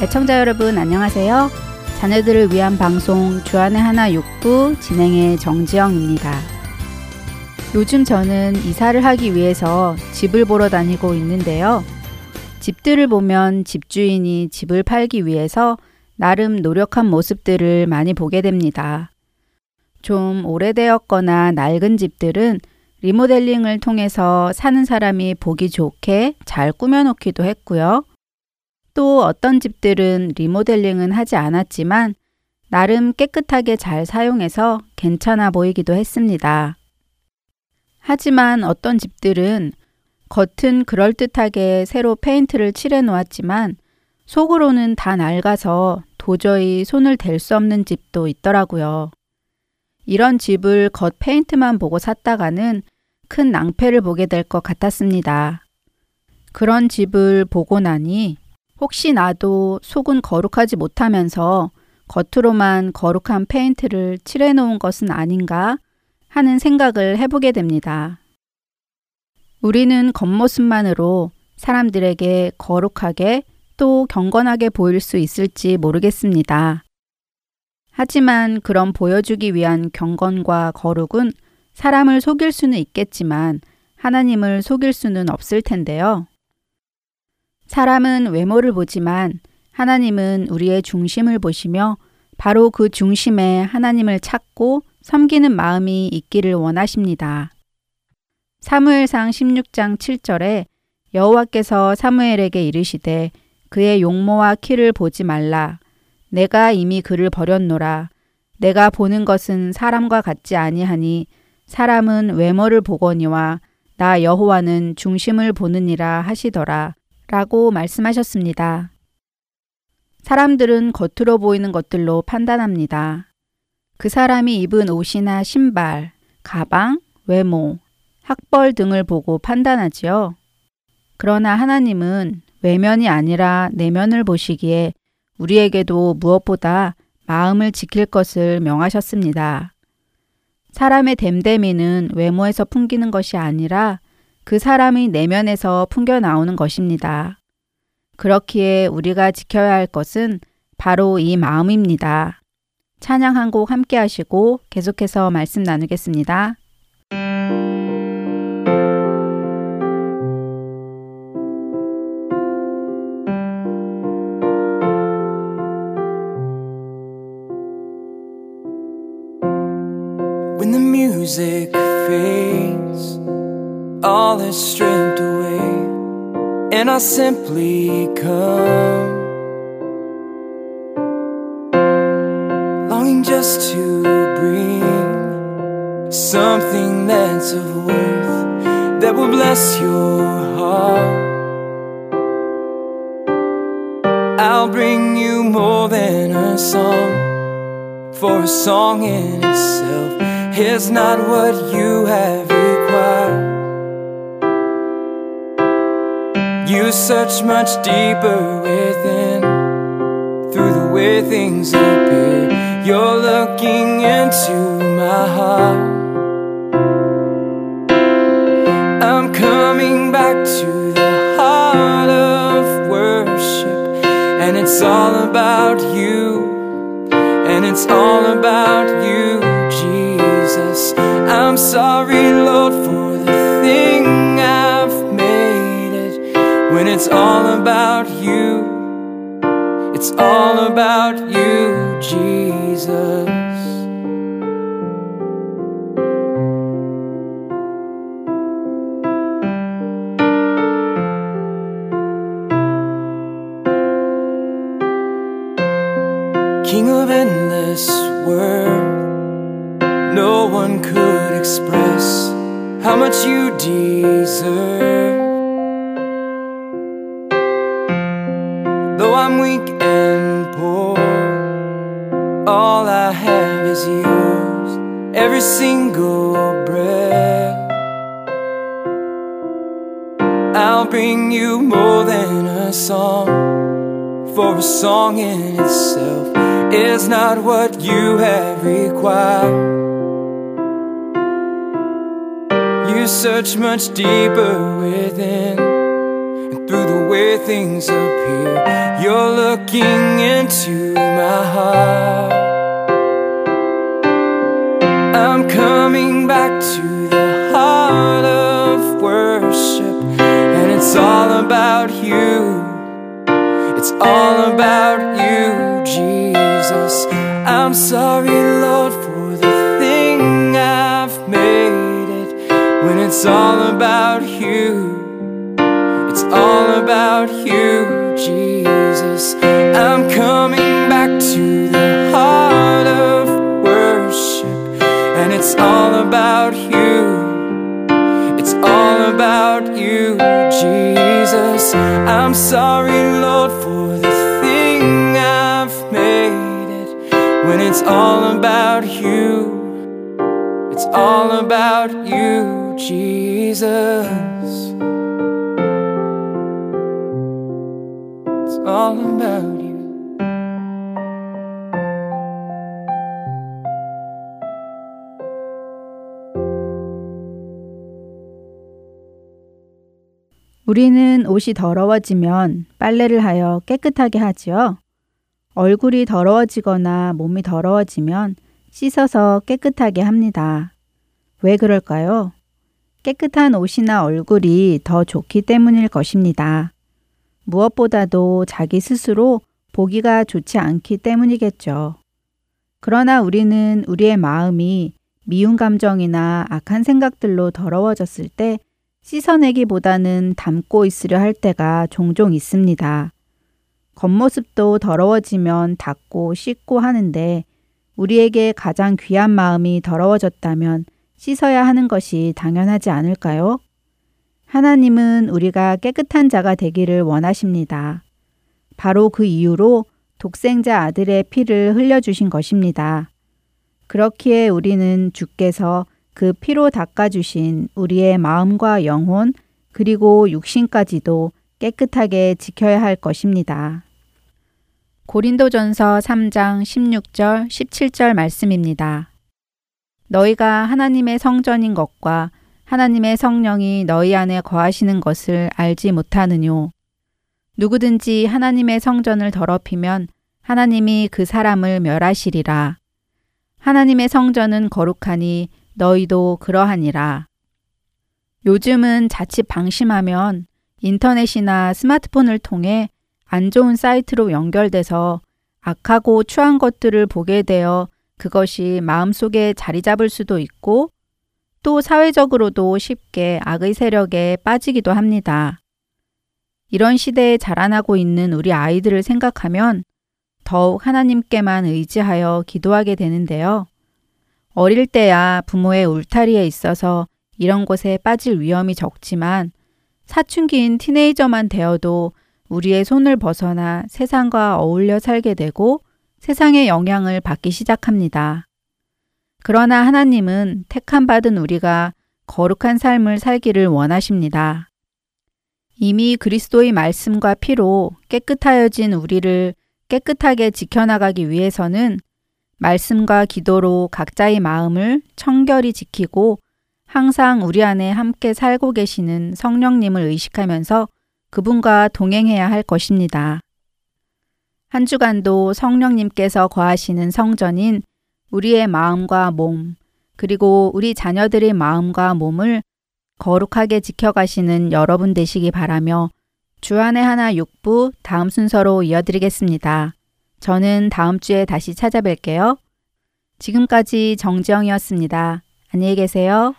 애청자 여러분 안녕하세요. 자녀들을 위한 방송 주안의 하나 육부 진행의 정지영입니다. 요즘 저는 이사를 하기 위해서 집을 보러 다니고 있는데요. 집들을 보면 집주인이 집을 팔기 위해서 나름 노력한 모습들을 많이 보게 됩니다. 좀 오래되었거나 낡은 집들은 리모델링을 통해서 사는 사람이 보기 좋게 잘 꾸며놓기도 했고요. 또 어떤 집들은 리모델링은 하지 않았지만 나름 깨끗하게 잘 사용해서 괜찮아 보이기도 했습니다. 하지만 어떤 집들은 겉은 그럴듯하게 새로 페인트를 칠해 놓았지만 속으로는 다 낡아서 도저히 손을 댈 수 없는 집도 있더라고요. 이런 집을 겉 페인트만 보고 샀다가는 큰 낭패를 보게 될 것 같았습니다. 그런 집을 보고 나니 혹시 나도 속은 거룩하지 못하면서 겉으로만 거룩한 페인트를 칠해 놓은 것은 아닌가 하는 생각을 해보게 됩니다. 우리는 겉모습만으로 사람들에게 거룩하게 또 경건하게 보일 수 있을지 모르겠습니다. 하지만 그런 보여주기 위한 경건과 거룩은 사람을 속일 수는 있겠지만 하나님을 속일 수는 없을 텐데요. 사람은 외모를 보지만 하나님은 우리의 중심을 보시며 바로 그 중심에 하나님을 찾고 섬기는 마음이 있기를 원하십니다. 사무엘상 16장 7절에 여호와께서 사무엘에게 이르시되 그의 용모와 키를 보지 말라 내가 이미 그를 버렸노라. 내가 보는 것은 사람과 같지 아니하니 사람은 외모를 보거니와 나 여호와는 중심을 보느니라 하시더라. 라고 말씀하셨습니다. 사람들은 겉으로 보이는 것들로 판단합니다. 그 사람이 입은 옷이나 신발, 가방, 외모, 학벌 등을 보고 판단하지요. 그러나 하나님은 외면이 아니라 내면을 보시기에 우리에게도 무엇보다 마음을 지킬 것을 명하셨습니다. 사람의 됨됨이는 외모에서 풍기는 것이 아니라 그 사람의 내면에서 풍겨 나오는 것입니다. 그렇기에 우리가 지켜야 할 것은 바로 이 마음입니다. 찬양 한 곡 함께 하시고 계속해서 말씀 나누겠습니다. All is stripped away, and I simply come, longing just to bring something that's of worth that will bless your heart. I'll bring you more than a song, for a song in itself is not what you have You search much deeper within through the way things appear. You're looking into my heart. I'm coming back to the heart of worship, and it's all about you, and it's all about you. Jesus. I'm sorry, Lord, for It's all about you, it's all about you, Jesus. King of endless world no one could express how much you deserve. Every single breath. I'll bring you more than a song, for a song in itself is not what you have required. You search much deeper within, and through the way things appear. You're looking into my heart. I'm coming back to the heart of worship, and it's all about you. It's all about you, Jesus. I'm sorry, Lord, for the thing I've made it when it's all about you. It's all about you, Jesus. I'm coming back to the all about you. It's all about you, Jesus. I'm sorry, Lord, for the thing I've made it when it's all about you. It's all about you, Jesus. It's all about 우리는 옷이 더러워지면 빨래를 하여 깨끗하게 하지요. 얼굴이 더러워지거나 몸이 더러워지면 씻어서 깨끗하게 합니다. 왜 그럴까요? 깨끗한 옷이나 얼굴이 더 좋기 때문일 것입니다. 무엇보다도 자기 스스로 보기가 좋지 않기 때문이겠죠. 그러나 우리는 우리의 마음이 미운 감정이나 악한 생각들로 더러워졌을 때 씻어내기보다는 담고 있으려 할 때가 종종 있습니다. 겉모습도 더러워지면 닦고 씻고 하는데 우리에게 가장 귀한 마음이 더러워졌다면 씻어야 하는 것이 당연하지 않을까요? 하나님은 우리가 깨끗한 자가 되기를 원하십니다. 바로 그 이유로 독생자 아들의 피를 흘려주신 것입니다. 그렇기에 우리는 주께서 그 피로 닦아주신 우리의 마음과 영혼 그리고 육신까지도 깨끗하게 지켜야 할 것입니다. 고린도전서 3장 16절 17절 말씀입니다. 너희가 하나님의 성전인 것과 하나님의 성령이 너희 안에 거하시는 것을 알지 못하느뇨. 누구든지 하나님의 성전을 더럽히면 하나님이 그 사람을 멸하시리라. 하나님의 성전은 거룩하니 너희도 그러하니라. 요즘은 자칫 방심하면 인터넷이나 스마트폰을 통해 안 좋은 사이트로 연결돼서 악하고 추한 것들을 보게 되어 그것이 마음속에 자리 잡을 수도 있고 또 사회적으로도 쉽게 악의 세력에 빠지기도 합니다. 이런 시대에 자라나고 있는 우리 아이들을 생각하면 더욱 하나님께만 의지하여 기도하게 되는데요. 어릴 때야 부모의 울타리에 있어서 이런 곳에 빠질 위험이 적지만 사춘기인 티네이저만 되어도 우리의 손을 벗어나 세상과 어울려 살게 되고 세상의 영향을 받기 시작합니다. 그러나 하나님은 택함 받은 우리가 거룩한 삶을 살기를 원하십니다. 이미 그리스도의 말씀과 피로 깨끗하여진 우리를 깨끗하게 지켜나가기 위해서는 말씀과 기도로 각자의 마음을 청결히 지키고 항상 우리 안에 함께 살고 계시는 성령님을 의식하면서 그분과 동행해야 할 것입니다. 한 주간도 성령님께서 거하시는 성전인 우리의 마음과 몸, 그리고 우리 자녀들의 마음과 몸을 거룩하게 지켜가시는 여러분 되시기 바라며 주안의 하나 육부 다음 순서로 이어드리겠습니다. 저는 다음 주에 다시 찾아뵐게요. 지금까지 정지영이었습니다. 안녕히 계세요.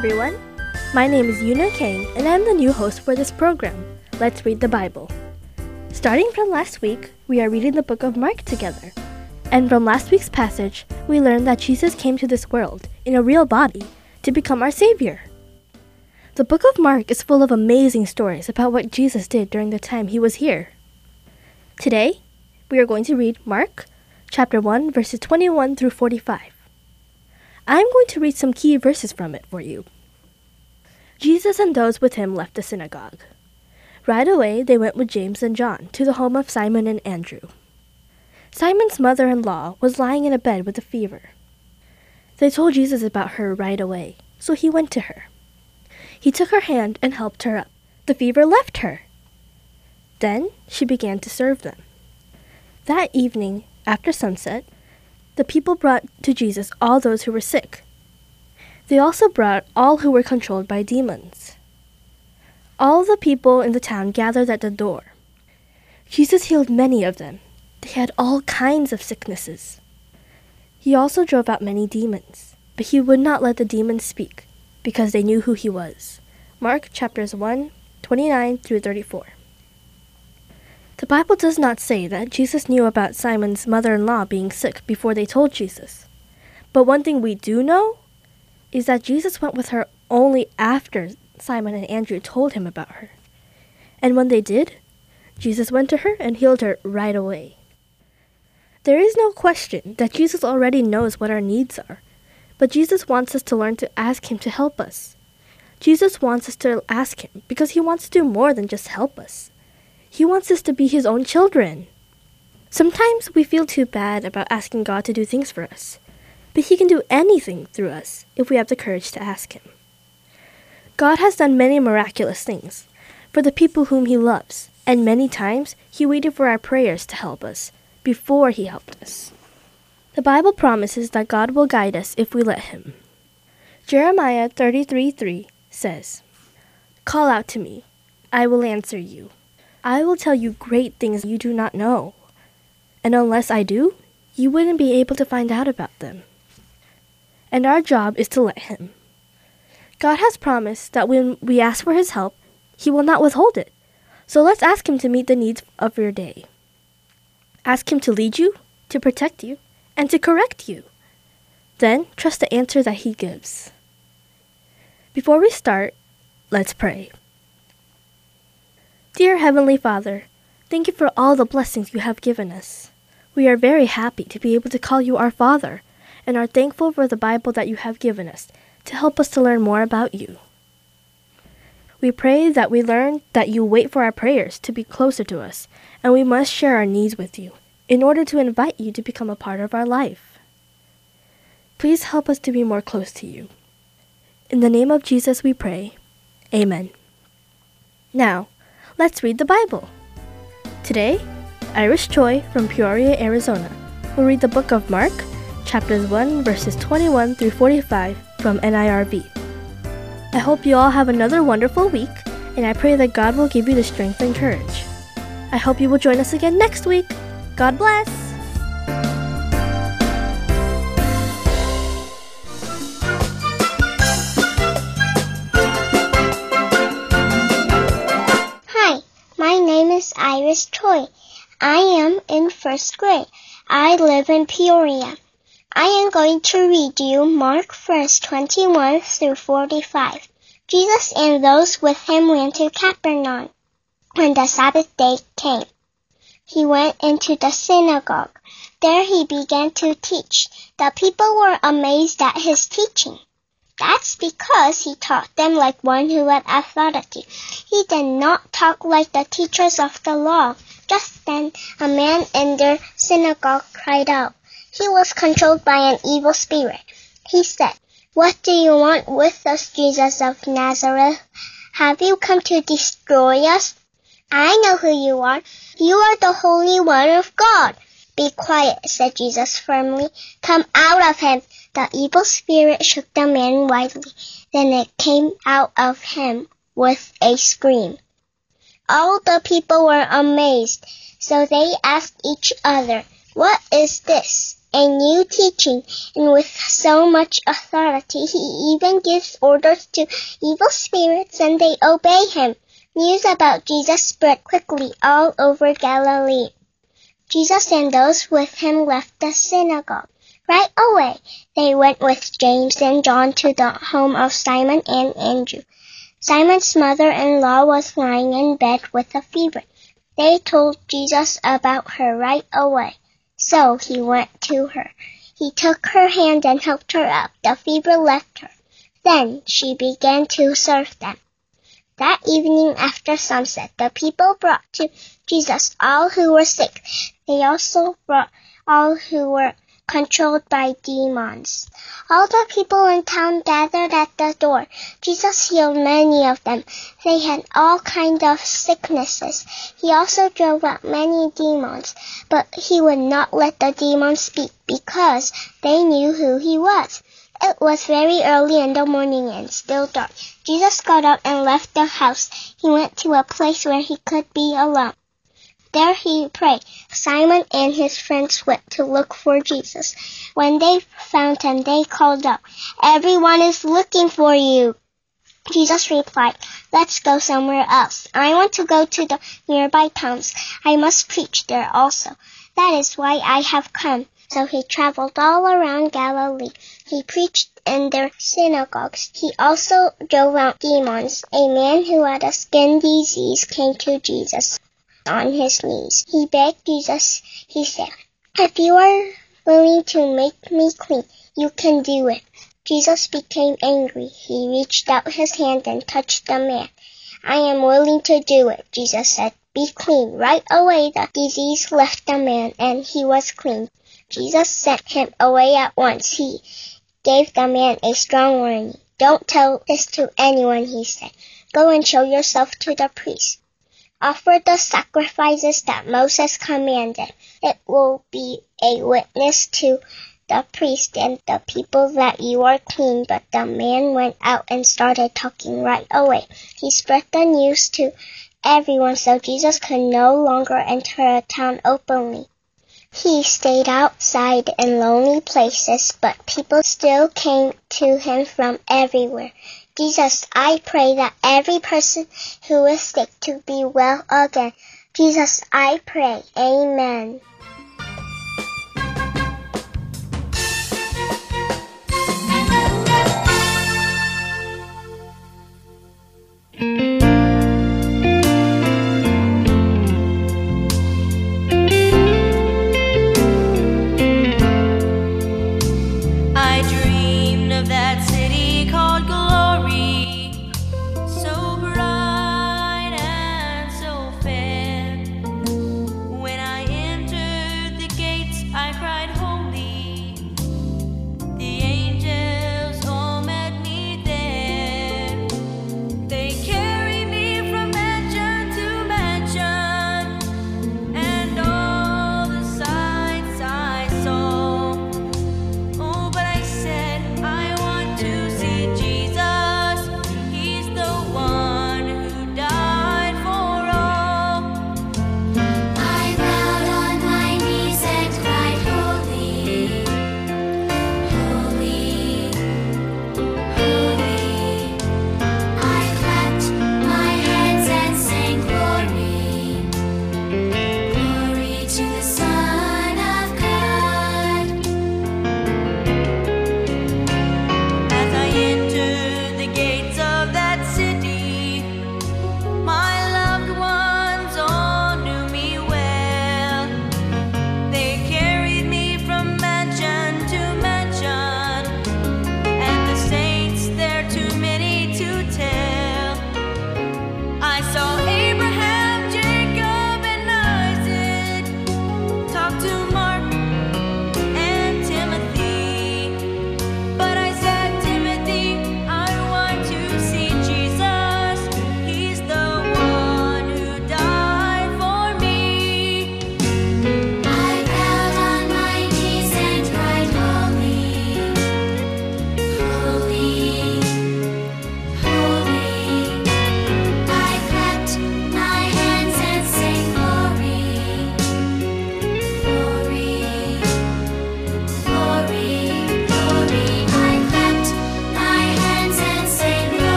Everyone. My name is Yuna Kang, and I'm the new host for this program. Let's read the Bible. Starting from last week, we are reading the book of Mark together. And from last week's passage, we learned that Jesus came to this world in a real body to become our Savior. The book of Mark is full of amazing stories about what Jesus did during the time he was here. Today, we are going to read Mark chapter 1 verses 21 through 45. I'm going to read some key verses from it for you. Jesus and those with him left the synagogue. Right away, they went with James and John to the home of Simon and Andrew. Simon's mother in law was lying in a bed with a fever. They told Jesus about her right away, so he went to her. He took her hand and helped her up. The fever left her. Then she began to serve them. That evening, after sunset, the people brought to Jesus all those who were sick. They also brought all who were controlled by demons. All the people in the town gathered at the door. Jesus healed many of them. They had all kinds of sicknesses. He also drove out many demons, but he would not let the demons speak, because they knew who he was. Mark chapters 1, 29 through 34. The Bible does not say that Jesus knew about Simon's mother in law being sick before they told Jesus. But one thing we do know is that Jesus went with her only after Simon and Andrew told him about her. And when they did, Jesus went to her and healed her right away. There is no question that Jesus already knows what our needs are, but Jesus wants us to learn to ask Him to help us. Jesus wants us to ask Him because He wants to do more than just help us. He wants us to be His own children. Sometimes we feel too bad about asking God to do things for us, but He can do anything through us if we have the courage to ask Him. God has done many miraculous things for the people whom He loves, and many times He waited for our prayers to help us before He helped us. The Bible promises that God will guide us if we let Him. Jeremiah 33 3 says, Call out to me, I will answer you. I will tell you great things you do not know. And unless I do, you wouldn't be able to find out about them. And our job is to let Him. God has promised that when we ask for His help, He will not withhold it. So let's ask Him to meet the needs of your day. Ask Him to lead you, to protect you, and to correct you. Then trust the answer that He gives. Before we start, let's pray. Dear Heavenly Father, thank you for all the blessings you have given us. We are very happy to be able to call you our Father and are thankful for the Bible that you have given us to help us to learn more about you. We pray that we learn that you wait for our prayers to be closer to us, and we must share our needs with you in order to invite you to become a part of our life. Please help us to be more close to you. In the name of Jesus we pray. Amen. Now, let's read the Bible. Today, Iris Choi from Peoria, Arizona, will read the book of Mark, chapters 1, verses 21 through 45 from NIRV. I hope you all have another wonderful week, and I pray that God will give you the strength and courage. I hope you will join us again next week. God bless! Is Iris Choi. I am in first grade. I live in Peoria. I am going to read you Mark verse 21 through 45. Jesus and those with him went to Capernaum when the Sabbath day came. He went into the synagogue. There he began to teach. The people were amazed at his teaching. That's because he taught them like one who had authority. He did not talk like the teachers of the law. Just then, a man in their synagogue cried out. He was controlled by an evil spirit. He said, What do you want with us, Jesus of Nazareth? Have you come to destroy us? I know who you are. You are the Holy One of God. Be quiet, said Jesus firmly. Come out of him. The evil spirit shook the man violently. Then it came out of him with a scream. All the people were amazed, so they asked each other, What is this? a new teaching, and with so much authority, he even gives orders to evil spirits and they obey him. News about Jesus spread quickly all over Galilee. Jesus and those with him left the synagogue. Right away, they went with James and John to the home of Simon and Andrew. Simon's mother-in-law was lying in bed with a fever. They told Jesus about her right away. So he went to her. He took her hand and helped her up. The fever left her. Then she began to serve them. That evening after sunset, the people brought to Jesus all who were sick. They also brought all who were controlled by demons. All the people in town gathered at the door. Jesus healed many of them. They had all kinds of sicknesses. He also drove out many demons, but he would not let the demons speak because they knew who he was. It was very early in the morning and still dark. Jesus got up and left the house. He went to a place where he could be alone. There he prayed. Simon and his friends went to look for Jesus. When they found him, they called out, Everyone is looking for you. Jesus replied, Let's go somewhere else. I want to go to the nearby towns. I must preach there also. That is why I have come. So he traveled all around Galilee. He preached in their synagogues. He also drove out demons. A man who had a skin disease came to Jesus on his knees. He begged Jesus. He said, If you are willing to make me clean, you can do it. Jesus became angry. He reached out his hand and touched the man. I am willing to do it, Jesus said. Be clean. Right away the disease left the man and he was clean. Jesus sent him away at once. He gave the man a strong warning. Don't tell this to anyone, he said. Go and show yourself to the priest. Offer the sacrifices that Moses commanded. It will be a witness to the priest and the people that you are clean. But the man went out and started talking right away. He spread the news to everyone so Jesus could no longer enter a town openly. He stayed outside in lonely places, but people still came to him from everywhere. Jesus, I pray that every person who is sick to be well again. Jesus, I pray. Amen.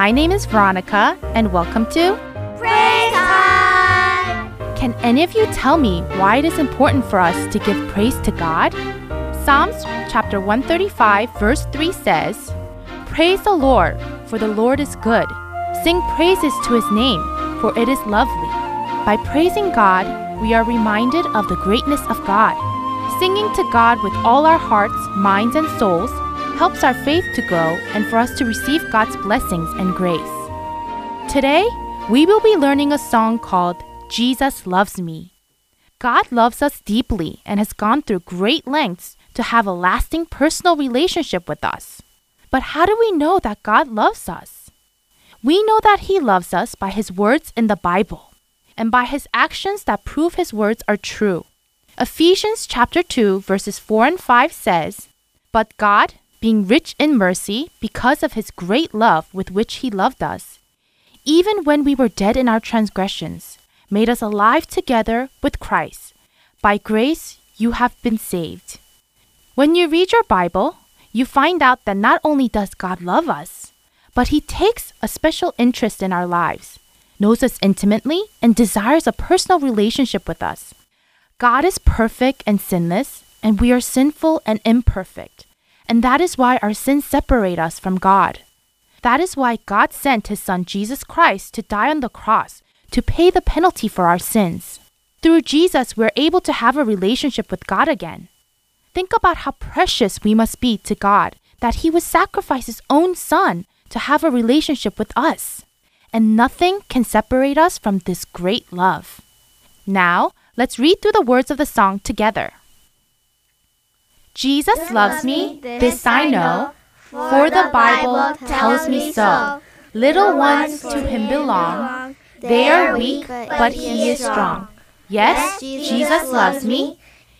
My name is Veronica, and welcome to Praise time! Can any of you tell me why it is important for us to give praise to God? Psalms chapter 135, verse 3 says, Praise the Lord, for the Lord is good. Sing praises to his name, for it is lovely. By praising God, we are reminded of the greatness of God. Singing to God with all our hearts, minds, and souls helps our faith to grow and for us to receive God's blessings and grace. Today, we will be learning a song called Jesus Loves Me. God loves us deeply and has gone through great lengths to have a lasting personal relationship with us. But how do we know that God loves us? We know that He loves us by His words in the Bible and by His actions that prove His words are true. Ephesians chapter 2 verses 4 and 5 says, But God, being rich in mercy because of his great love with which he loved us, even when we were dead in our transgressions, made us alive together with Christ. By grace you have been saved. When you read your Bible, you find out that not only does God love us, but he takes a special interest in our lives, knows us intimately, and desires a personal relationship with us. God is perfect and sinless, and we are sinful and imperfect. And that is why our sins separate us from God. That is why God sent his Son Jesus Christ to die on the cross to pay the penalty for our sins. Through Jesus, we're able to have a relationship with God again. Think about how precious we must be to God that he would sacrifice his own Son to have a relationship with us. And nothing can separate us from this great love. Now, let's read through the words of the song together. Jesus loves me, this I know, for the Bible tells me so. Little ones to him belong. They are weak, but he is strong. Yes, Jesus loves me.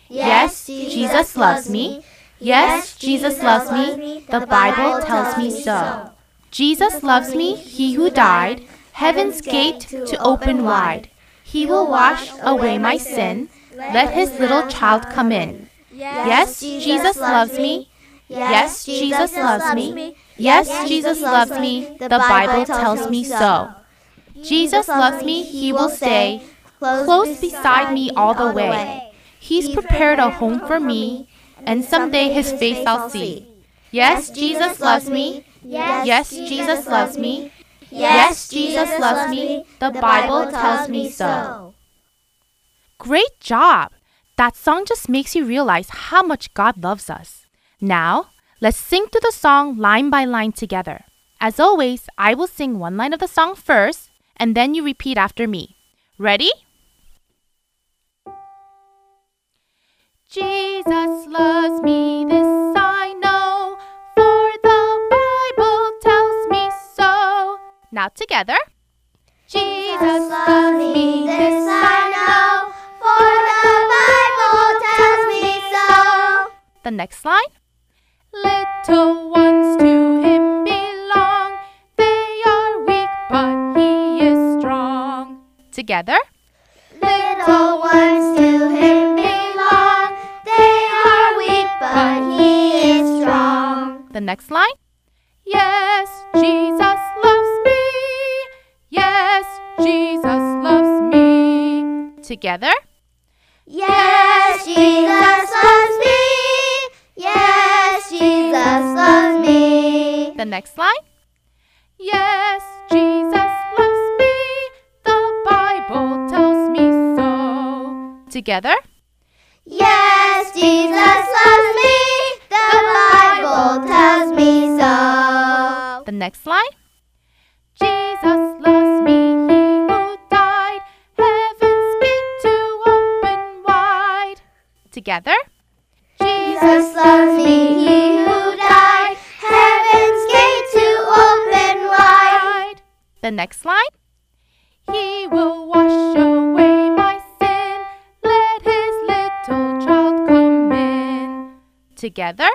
Yes, Jesus loves me. Yes, Jesus loves me. The Bible tells me so. Jesus loves me, he who died, heaven's gate to open wide. He will wash away my sin. Let his little child come in. Yes, Jesus loves me. Yes, Jesus loves me. Yes, Jesus loves me. The Bible tells me so. Jesus loves me, he will stay close beside me all the way. He's prepared a home for me, and someday his face I'll see. Yes, Jesus loves me. Yes, Jesus loves me. Yes, Jesus loves me. The Bible tells me so. Great job! That song just makes you realize how much God loves us. Now, let's sing through the song line by line together. As always, I will sing one line of the song first, and then you repeat after me. Ready? Jesus loves me, this I know, for the Bible tells me so. Now together. Jesus loves me, this I know, for the Bible. The next line. Little ones to him belong. They are weak, but he is strong. Together. Little ones to him belong. They are weak, but he is strong. The next line. Yes, Jesus loves me. Yes, Jesus loves me. Together. Yes, Jesus loves me. Yes, Jesus loves me. The next line. Yes, Jesus loves me. The Bible tells me so. Together. Yes, Jesus loves me. The Bible tells me so. The next line. Jesus loves me, he who died, heaven's gate to open wide. Together. Jesus loves me, he who died, heaven's gate to open wide. The next line. He will wash away my sin. Let his little child come in. Together.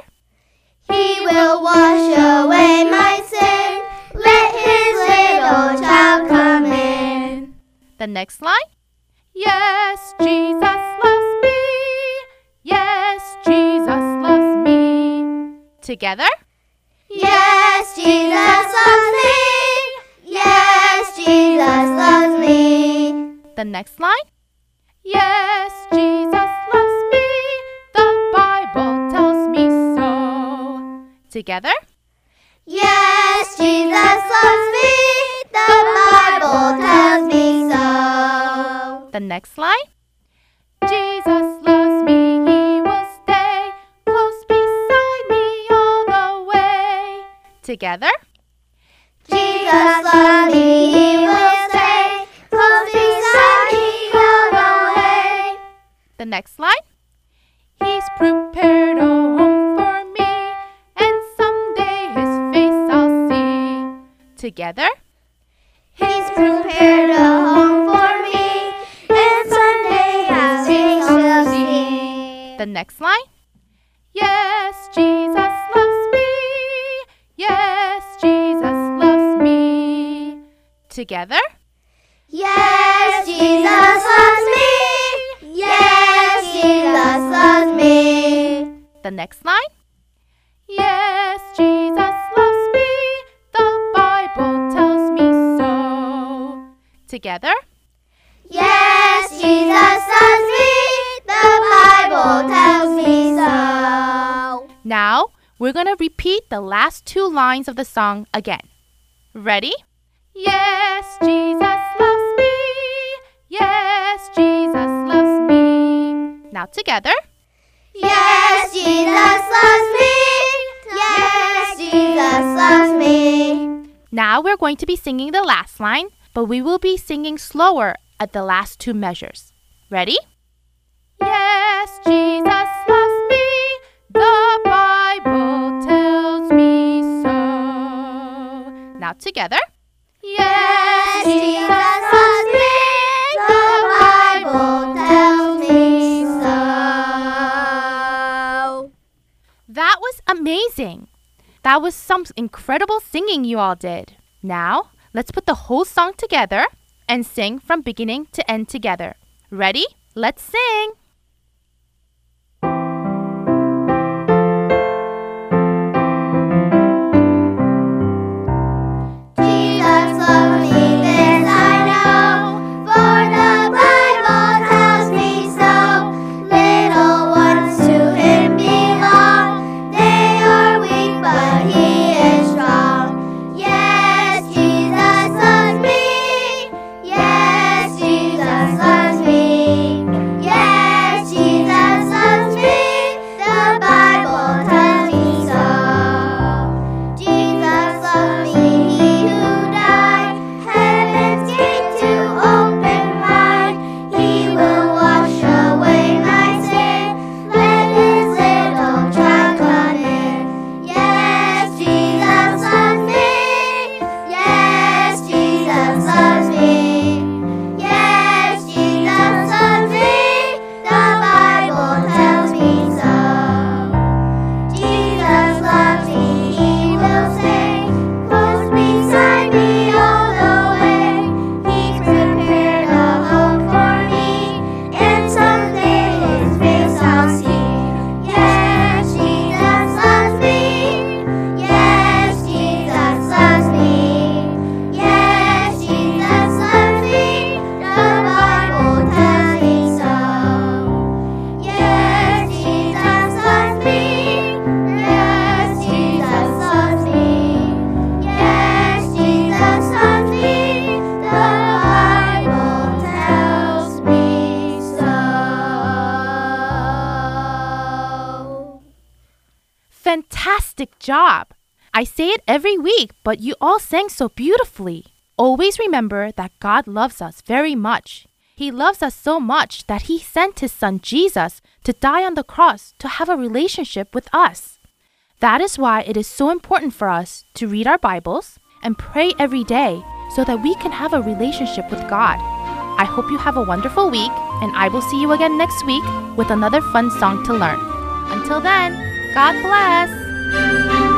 He will wash away my sin. Let his little child come in. The next line. Yes, Jesus loves me. Yes. Together. Yes, Jesus loves me. Yes, Jesus loves me. The next line. Yes, Jesus loves me. The Bible tells me so. Together. Yes, Jesus loves me. The Bible tells me so. The next line. Jesus Together. Jesus loves me, he will stay close beside me all the way. The next line. He's prepared a home for me, and someday his face I'll see. Together. He's prepared a home for me, and someday his face I'll see. The next line. Yes, Jesus Together. Yes, Jesus loves me. Yes, Jesus loves me. The next line. Yes, Jesus loves me. The Bible tells me so. Together. Yes, Jesus loves me. The Bible tells me so. Now, we're going to repeat the last two lines of the song again. Ready? Yes, Jesus loves me. Yes, Jesus loves me. Now together. Yes, Jesus loves me. Yes, Jesus loves me. Now we're going to be singing the last line, but we will be singing slower at the last two measures. Ready? Yes, Jesus loves me. The Bible tells me so. Now together. That was amazing. That was some incredible singing you all did. Now, let's put the whole song together and sing from beginning to end together. Ready? Let's sing. I say it every week, but you all sang so beautifully. Always remember that God loves us very much. He loves us so much that He sent His Son Jesus to die on the cross to have a relationship with us. That is why it is so important for us to read our Bibles and pray every day so that we can have a relationship with God. I hope you have a wonderful week, and I will see you again next week with another fun song to learn. Until then, God bless!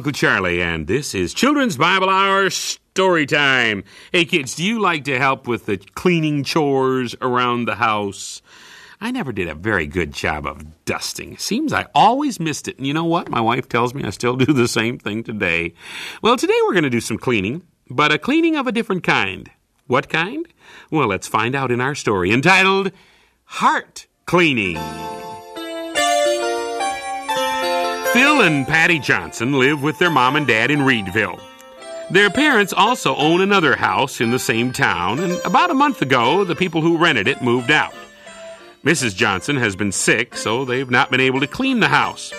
Uncle Charlie, and this is Children's Bible Hour Story Time. Hey, kids, do you like to help with the cleaning chores around the house? I never did a very good job of dusting. Seems I always missed it. And you know what? My wife tells me I still do the same thing today. Well, today we're going to do some cleaning, but a cleaning of a different kind. What kind? Well, let's find out in our story entitled Heart Cleaning. Phil and Patty Johnson live with their mom and dad in Reedville. Their parents also own another house in the same town, and about a month ago, the people who rented it moved out. Mrs. Johnson has been sick, so they've not been able to clean the house.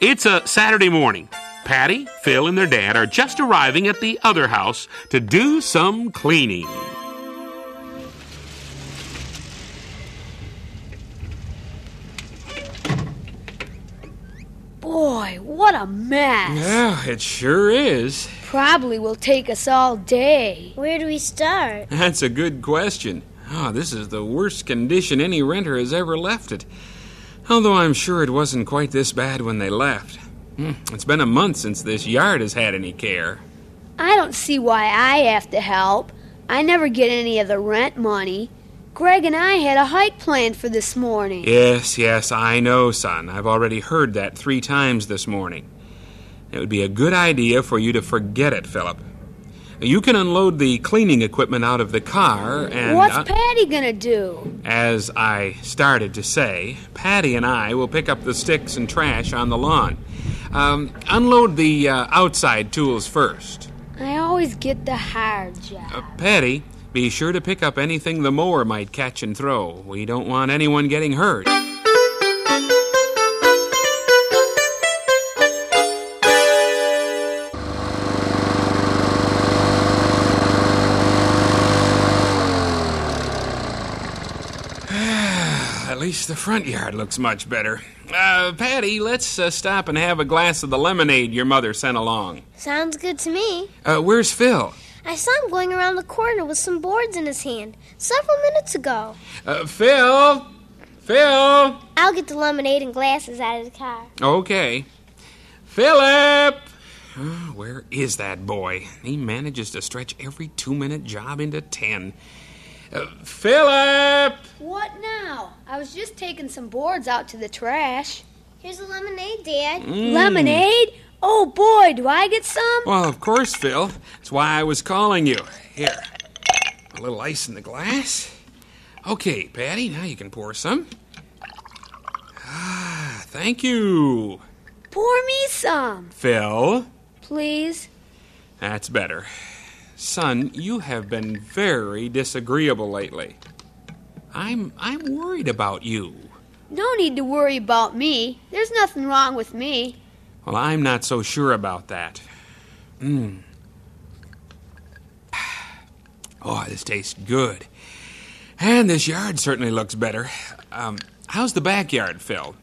It's a Saturday morning. Patty, Phil, and their dad are just arriving at the other house to do some cleaning. Boy, what a mess. Yeah, it sure is. Probably will take us all day. Where do we start? That's a good question. Oh, this is the worst condition any renter has ever left it. Although I'm sure it wasn't quite this bad when they left. Hmm, It's been a month since this yard has had any care. I don't see why I have to help. I never get any of the rent money. Greg and I had a hike planned for this morning. Yes, yes, I know, son. I've already heard that three times this morning. It would be a good idea for you to forget it, Philip. You can unload the cleaning equipment out of the car and. What's uh, Patty gonna do? As I started to say, Patty and I will pick up the sticks and trash on the lawn. Um, unload the uh, outside tools first. I always get the hard job. Uh, Patty, be sure to pick up anything the mower might catch and throw. We don't want anyone getting hurt. At least the front yard looks much better. Uh, Patty, let's uh, stop and have a glass of the lemonade your mother sent along. Sounds good to me. Uh, where's Phil? I saw him going around the corner with some boards in his hand several minutes ago. Uh, Phil? Phil? I'll get the lemonade and glasses out of the car. Okay. Philip! Where is that boy? He manages to stretch every two minute job into ten. Uh, Philip! What now? I was just taking some boards out to the trash. Here's a lemonade, Dad. Mm. Lemonade? Oh boy, do I get some? Well, of course, Phil. That's why I was calling you. Here, a little ice in the glass. Okay, Patty, now you can pour some. Ah, thank you. Pour me some, Phil, please. that's better. Son, you have been very disagreeable lately. I'm I'm worried about you. No need to worry about me. There's nothing wrong with me. Well, I'm not so sure about that. Mmm. Oh, this tastes good. And this yard certainly looks better. Um, how's the backyard, Phil?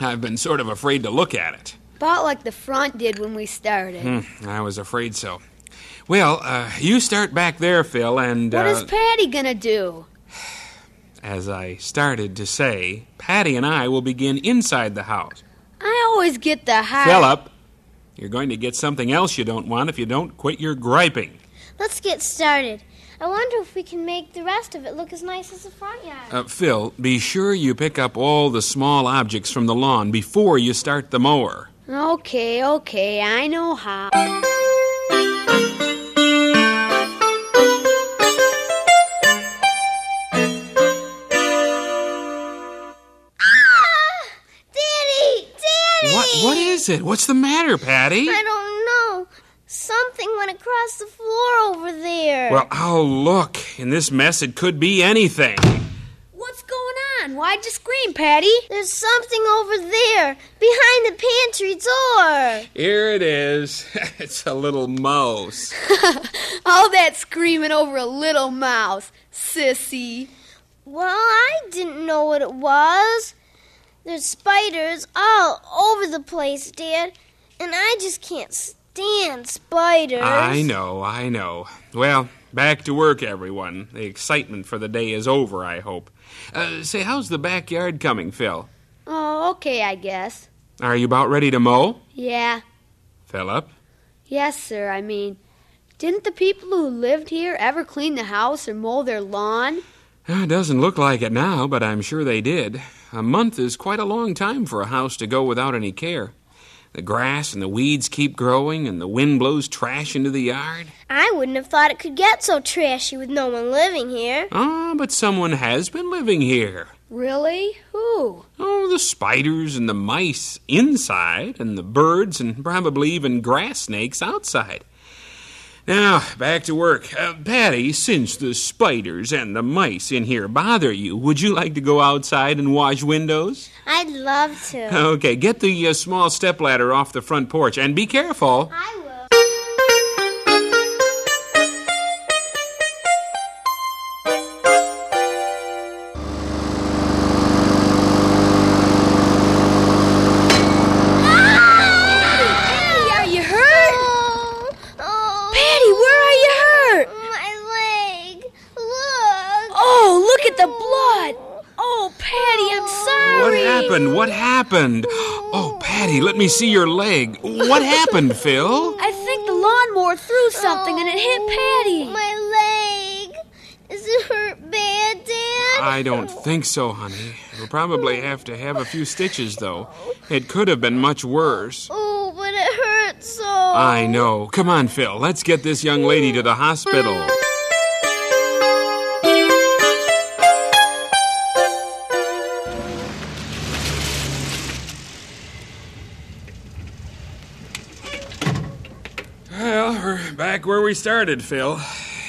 I've been sort of afraid to look at it. About like the front did when we started. Hmm, I was afraid so. Well, uh, you start back there, Phil, and What uh, is Patty gonna do? as I started to say, Patty and I will begin inside the house. I always get the high. Philip, you're going to get something else you don't want if you don't quit your griping. Let's get started. I wonder if we can make the rest of it look as nice as the front yard. Uh, Phil, be sure you pick up all the small objects from the lawn before you start the mower. Okay, okay, I know how. It? What's the matter, Patty? I don't know. Something went across the floor over there. Well, oh, look. In this mess, it could be anything. What's going on? Why'd you scream, Patty? There's something over there, behind the pantry door. Here it is. it's a little mouse. All that screaming over a little mouse. Sissy. Well, I didn't know what it was. There's spiders all over the place, Dad, and I just can't stand spiders. I know, I know. Well, back to work, everyone. The excitement for the day is over, I hope. Uh, say, how's the backyard coming, Phil? Oh, okay, I guess. Are you about ready to mow? Yeah. Philip? Yes, sir. I mean, didn't the people who lived here ever clean the house or mow their lawn? Uh, doesn't look like it now, but I'm sure they did. A month is quite a long time for a house to go without any care. The grass and the weeds keep growing, and the wind blows trash into the yard. I wouldn't have thought it could get so trashy with no one living here. Ah, but someone has been living here. Really? Who? Oh, the spiders and the mice inside, and the birds and probably even grass snakes outside. Now, back to work. Uh, Patty, since the spiders and the mice in here bother you, would you like to go outside and wash windows? I'd love to. Okay, get the uh, small stepladder off the front porch and be careful. I me see your leg. What happened, Phil? I think the lawnmower threw something and it hit oh, Patty. My leg. Does it hurt bad, Dad? I don't think so, honey. You'll probably have to have a few stitches, though. It could have been much worse. Oh, but it hurts so. I know. Come on, Phil. Let's get this young lady to the hospital. We started, Phil.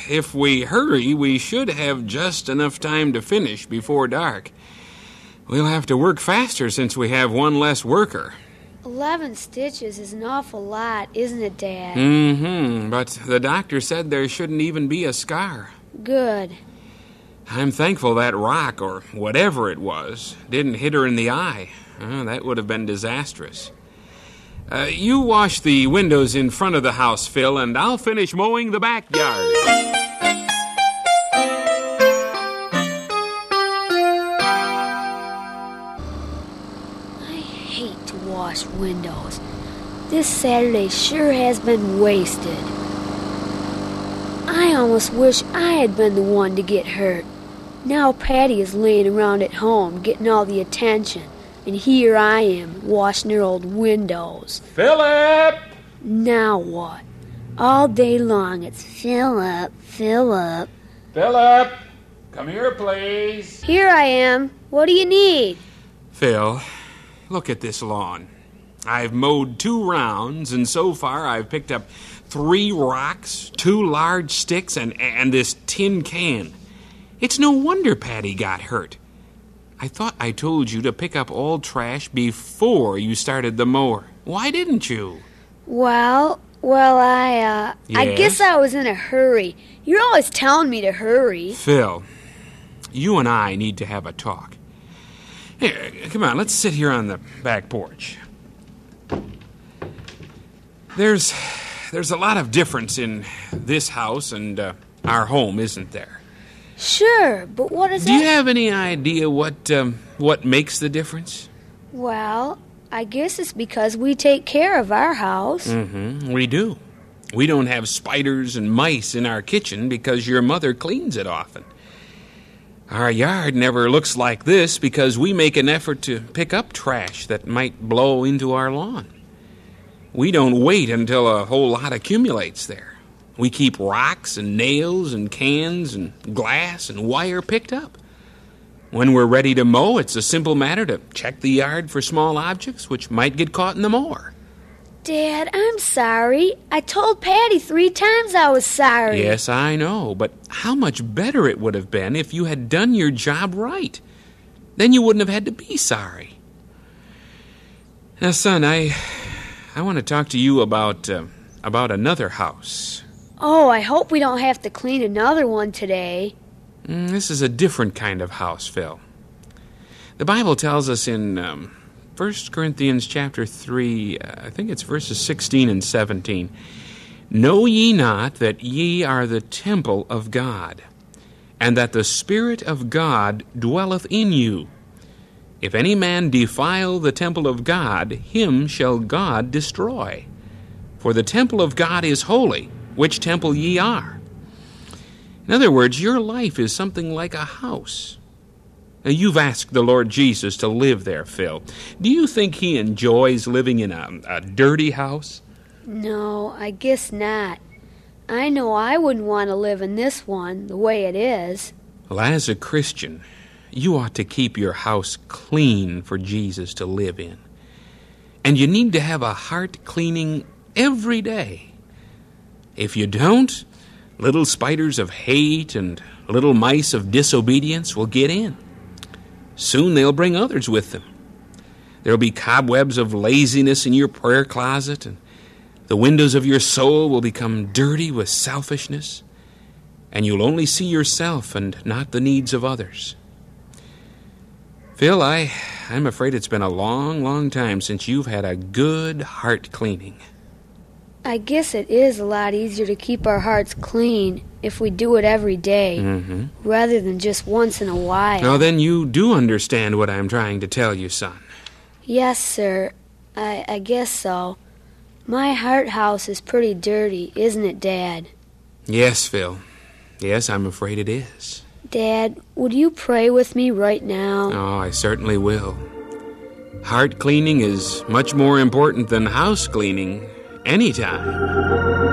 If we hurry, we should have just enough time to finish before dark. We'll have to work faster since we have one less worker. Eleven stitches is an awful lot, isn't it, Dad? Mm hmm. But the doctor said there shouldn't even be a scar. Good. I'm thankful that rock, or whatever it was, didn't hit her in the eye. Uh, that would have been disastrous. Uh, you wash the windows in front of the house, Phil, and I'll finish mowing the backyard. I hate to wash windows. This Saturday sure has been wasted. I almost wish I had been the one to get hurt. Now Patty is laying around at home getting all the attention, and here I am washing her old windows. Philip! Now what? All day long it's Philip, fill up. Philip! Come here, please. Here I am. What do you need? Phil, look at this lawn. I've mowed two rounds, and so far I've picked up three rocks, two large sticks, and, and this tin can. It's no wonder Patty got hurt. I thought I told you to pick up all trash before you started the mower. Why didn't you? Well, well, I, uh, I guess I was in a hurry. You're always telling me to hurry. Phil, you and I need to have a talk. Here, come on, let's sit here on the back porch. There's there's a lot of difference in this house and uh, our home, isn't there? Sure, but what is Do that? you have any idea what um, what makes the difference? Well, I guess it's because we take care of our house. Mm-hmm. We do. We don't have spiders and mice in our kitchen because your mother cleans it often. Our yard never looks like this because we make an effort to pick up trash that might blow into our lawn. We don't wait until a whole lot accumulates there. We keep rocks and nails and cans and glass and wire picked up. When we're ready to mow, it's a simple matter to check the yard for small objects which might get caught in the mower. Dad, I'm sorry. I told Patty three times I was sorry. Yes, I know, but how much better it would have been if you had done your job right. Then you wouldn't have had to be sorry. Now, son, I I want to talk to you about uh, about another house. Oh, I hope we don't have to clean another one today. Mm, This is a different kind of house, Phil. The Bible tells us in um, 1 Corinthians chapter 3, uh, I think it's verses 16 and 17. Know ye not that ye are the temple of God, and that the Spirit of God dwelleth in you? If any man defile the temple of God, him shall God destroy. For the temple of God is holy, which temple ye are. In other words, your life is something like a house. Now, you've asked the Lord Jesus to live there, Phil. Do you think he enjoys living in a, a dirty house? No, I guess not. I know I wouldn't want to live in this one the way it is. Well, as a Christian, you ought to keep your house clean for Jesus to live in. And you need to have a heart cleaning every day. If you don't, little spiders of hate and little mice of disobedience will get in. Soon they'll bring others with them. There'll be cobwebs of laziness in your prayer closet, and the windows of your soul will become dirty with selfishness and you'll only see yourself and not the needs of others. Phil, I, I'm afraid it's been a long, long time since you've had a good heart cleaning. I guess it is a lot easier to keep our hearts clean if we do it every day Mm-hmm. rather than just once in a while. Now, then, you do understand what I'm trying to tell you, son. Yes, sir. I, I guess so. My heart house is pretty dirty, isn't it, Dad? Yes, Phil. Yes, I'm afraid it is. Dad, would you pray with me right now? Oh, I certainly will. Heart cleaning is much more important than house cleaning anytime.